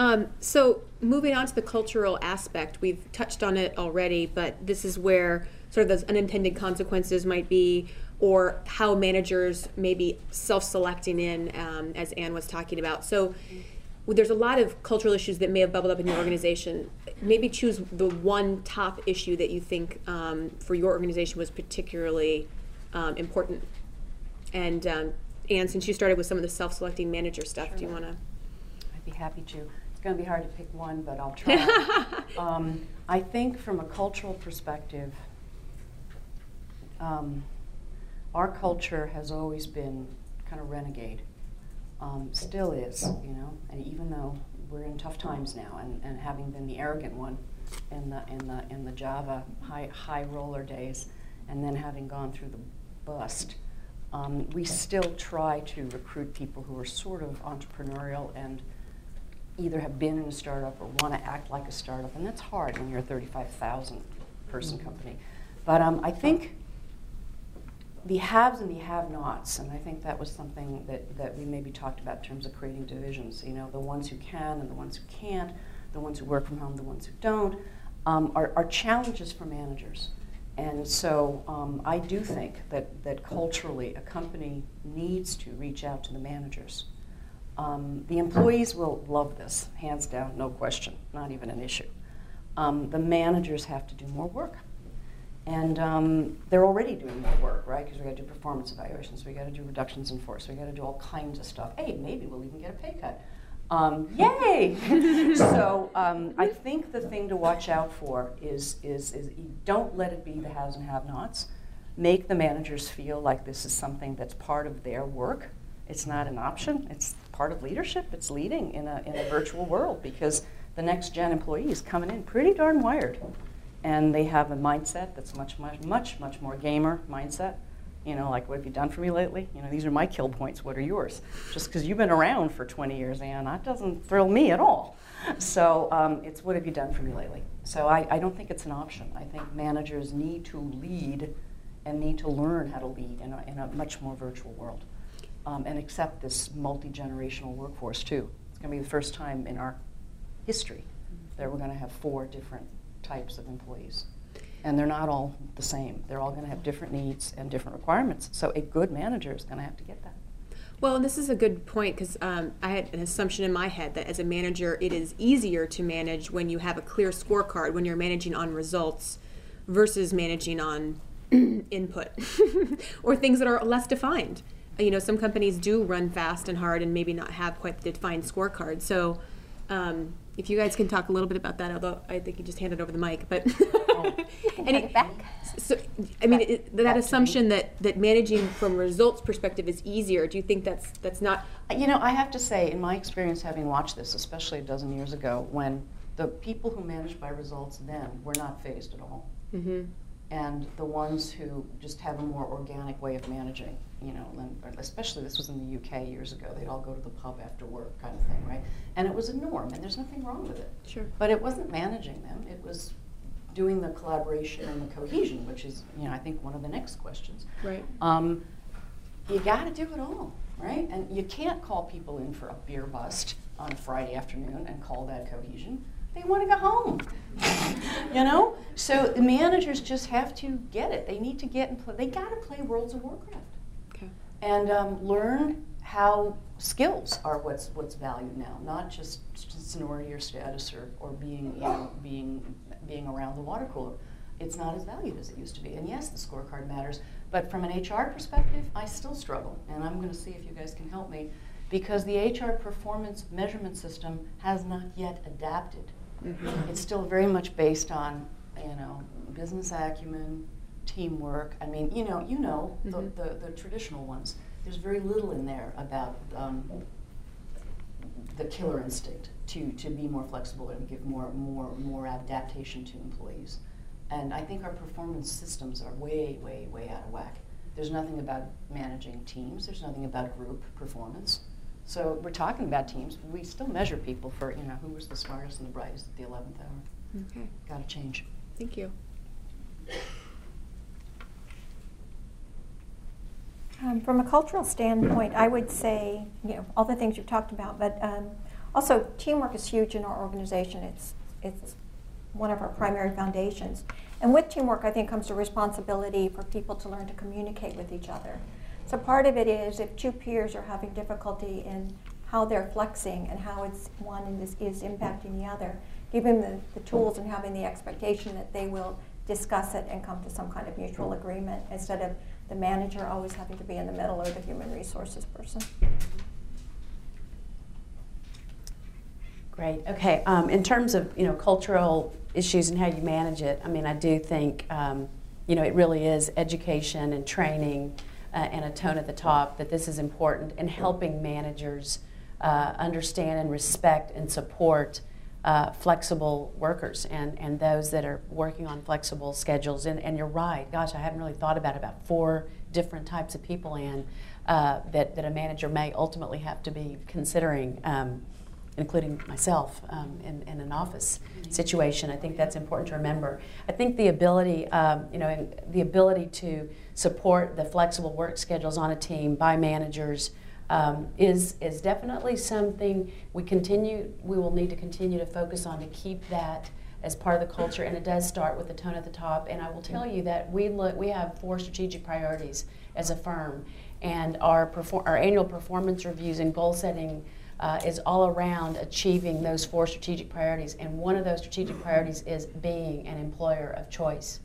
Um, so moving on to the cultural aspect, we've touched on it already, but this is where sort of those unintended consequences might be, or how managers may be self-selecting in, um, as Anne was talking about. So there's a lot of cultural issues that may have bubbled up in your organization. Maybe choose the one top issue that you think um, for your organization was particularly um, important. And um, Anne, since you started with some of the self-selecting manager stuff, Sure. do you want to? I'd be happy to. It's going to be hard to pick one, but I'll try. um, I think from a cultural perspective, um, our culture has always been kind of renegade. Um, still is, you know, and even though we're in tough times now, and, and having been the arrogant one in the in the in the Java high high roller days, and then having gone through the bust, um, we still try to recruit people who are sort of entrepreneurial and either have been in a startup or want to act like a startup, and that's hard when you're a 35,000 person Mhm. company. But um, I think the haves and the have-nots, and I think that was something that, that we maybe talked about in terms of creating divisions. You know, the ones who can and the ones who can't, the ones who work from home, the ones who don't, um, are, are challenges for managers. And so um, I do think that, that culturally a company needs to reach out to the managers. Um, the employees will love this, hands down, no question, not even an issue. Um, the managers have to do more work. And um, they're already doing more work, right? Because we got to do performance evaluations, we got to do reductions in force, we got to do all kinds of stuff. Hey, maybe we'll even get a pay cut. Um, yay! so um, I think the thing to watch out for is, is, is don't let it be the haves and have-nots. Make the managers feel like this is something that's part of their work. It's not an option. It's part of leadership. It's leading in a, in a virtual world because the next gen employee is coming in pretty darn wired and they have a mindset that's much, much, much, much more gamer mindset. You know, like, what have you done for me lately? You know, these are my kill points. What are yours? Just because you've been around for 20 years, Anne, that doesn't thrill me at all. So um, it's what have you done for me lately? So I, I don't think it's an option. I think managers need to lead and need to learn how to lead in a, in a much more virtual world um, and accept this multi generational workforce, too. It's going to be the first time in our history that we're going to have four different types of employees. And they're not all the same. They're all going to have different needs and different requirements. So a good manager is going to have to get that. Well, this is a good point because um, I had an assumption in my head that as a manager, it is easier to manage when you have a clear scorecard when you're managing on results versus managing on input or things that are less defined. You know, some companies do run fast and hard and maybe not have quite the defined scorecard. So, um, if you guys can talk a little bit about that, although I think you just handed over the mic, but Take it back. so, I mean, it, that Back assumption that, that managing from results perspective is easier, do you think that's, that's not, You know, I have to say, in my experience having watched this, especially a dozen years ago, when the people who managed by results then were not phased at all. mhm, and the ones who just have a more organic way of managing, you know, and especially this was in the UK years ago, they'd all go to the pub after work kind of thing, right? And it was a norm, and there's nothing wrong with it. sure. But it wasn't managing them, it was doing the collaboration and the cohesion, which is, you know, I think one of the next questions. Right. Um, you got to do it all, right? And you can't call people in for a beer bust on a Friday afternoon and call that cohesion. They want to go home, you know. So the managers just have to get it. They need to get and play. They got to play Worlds of Warcraft Okay. and um, learn how skills are what's what's valued now, not just seniority or status or, or being you know being being around the water cooler. It's not as valued as it used to be. And yes, the scorecard matters, but from an HR perspective, I still struggle, and I'm going to see if you guys can help me, because the HR performance measurement system has not yet adapted. Mhm. It's still very much based on you know business acumen, teamwork. I mean, you know, you know Mhm. the, the, the traditional ones. There's very little in there about um, the killer instinct to, to be more flexible and give more, more, more adaptation to employees. And I think our performance systems are way, way, way out of whack. There's nothing about managing teams. There's nothing about group performance. So we're talking about teams. We still measure people for, you know, who was the smartest and the brightest at the 11th hour. Okay, Got to change. thank you. Um, from a cultural standpoint, I would say, you know, all the things you've talked about, but um, Also, teamwork is huge in our organization. It's, it's one of our primary foundations. And with teamwork, I think comes the responsibility for people to learn to communicate with each other. So part of it is if two peers are having difficulty in how they're flexing and how it's one is, is impacting the other, giving them the, the tools and having the expectation that they will discuss it and come to some kind of mutual agreement instead of the manager always having to be in the middle or the human resources person. Great. Okay. Um, in terms of you know cultural issues and how you manage it, I mean, I do think um, you know it really is education and training uh, and a tone at the top that this is important and helping managers uh, understand and respect and support uh, flexible workers and, and those that are working on flexible schedules. And, and you're right. Gosh, I haven't really thought about about four different types of people and uh, that, that a manager may ultimately have to be considering. Um, including myself um, in, in, an office situation. I think that's important to remember. I think the ability, um, you know, the ability to support the flexible work schedules on a team by managers um, is is definitely something we continue. We will need to continue to focus on to keep that as part of the culture, and it does start with the tone at the top. And I will tell you that we look, we have four strategic priorities as a firm, and our perform, our annual performance reviews and goal setting uh, is all around achieving those four strategic priorities. And one of those strategic priorities is being an employer of choice.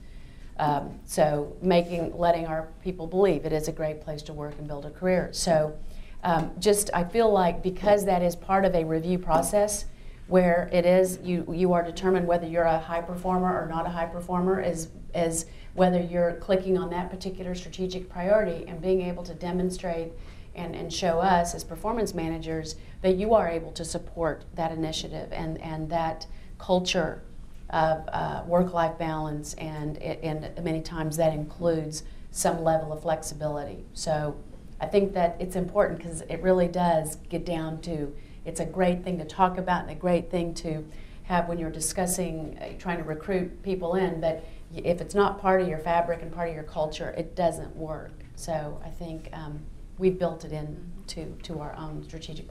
Um, so making, letting our people believe it is a great place to work and build a career. So um, just, I feel like because that is part of a review process where it is, you, you are determined whether you're a high performer or not a high performer is, is whether you're clicking on that particular strategic priority and being able to demonstrate and, and show us as performance managers that you are able to support that initiative and, and that culture of uh, work-life balance and, and many times that includes some level of flexibility. So I think that it's important because it really does get down to it's a great thing to talk about and a great thing to have when you're discussing uh, trying to recruit people in but if it's not part of your fabric and part of your culture it doesn't work so i think um, we've built it in to, to our own strategic